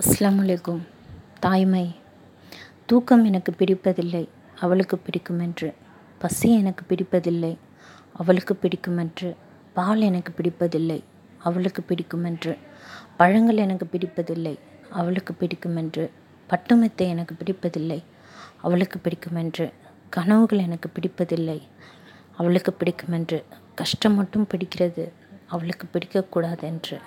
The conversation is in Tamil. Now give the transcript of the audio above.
அஸ்லாம் அலைக்கும் தாய்மை தூக்கம் எனக்கு பிடிப்பதில்லை அவளுக்கு பிடிக்குமென்று. பசி எனக்கு பிடிப்பதில்லை அவளுக்கு பிடிக்குமென்று. பால் எனக்கு பிடிப்பதில்லை அவளுக்கு பிடிக்குமென்று. பழங்கள் எனக்கு பிடிப்பதில்லை அவளுக்கு பிடிக்குமென்று. பட்டு மெத்தை எனக்கு பிடிப்பதில்லை அவளுக்கு பிடிக்குமென்று. கனவுகள் எனக்கு பிடிப்பதில்லை அவளுக்கு பிடிக்குமென்று. கஷ்டம் மட்டும் பிடிக்கிறது அவளுக்கு பிடிக்கக்கூடாதென்று.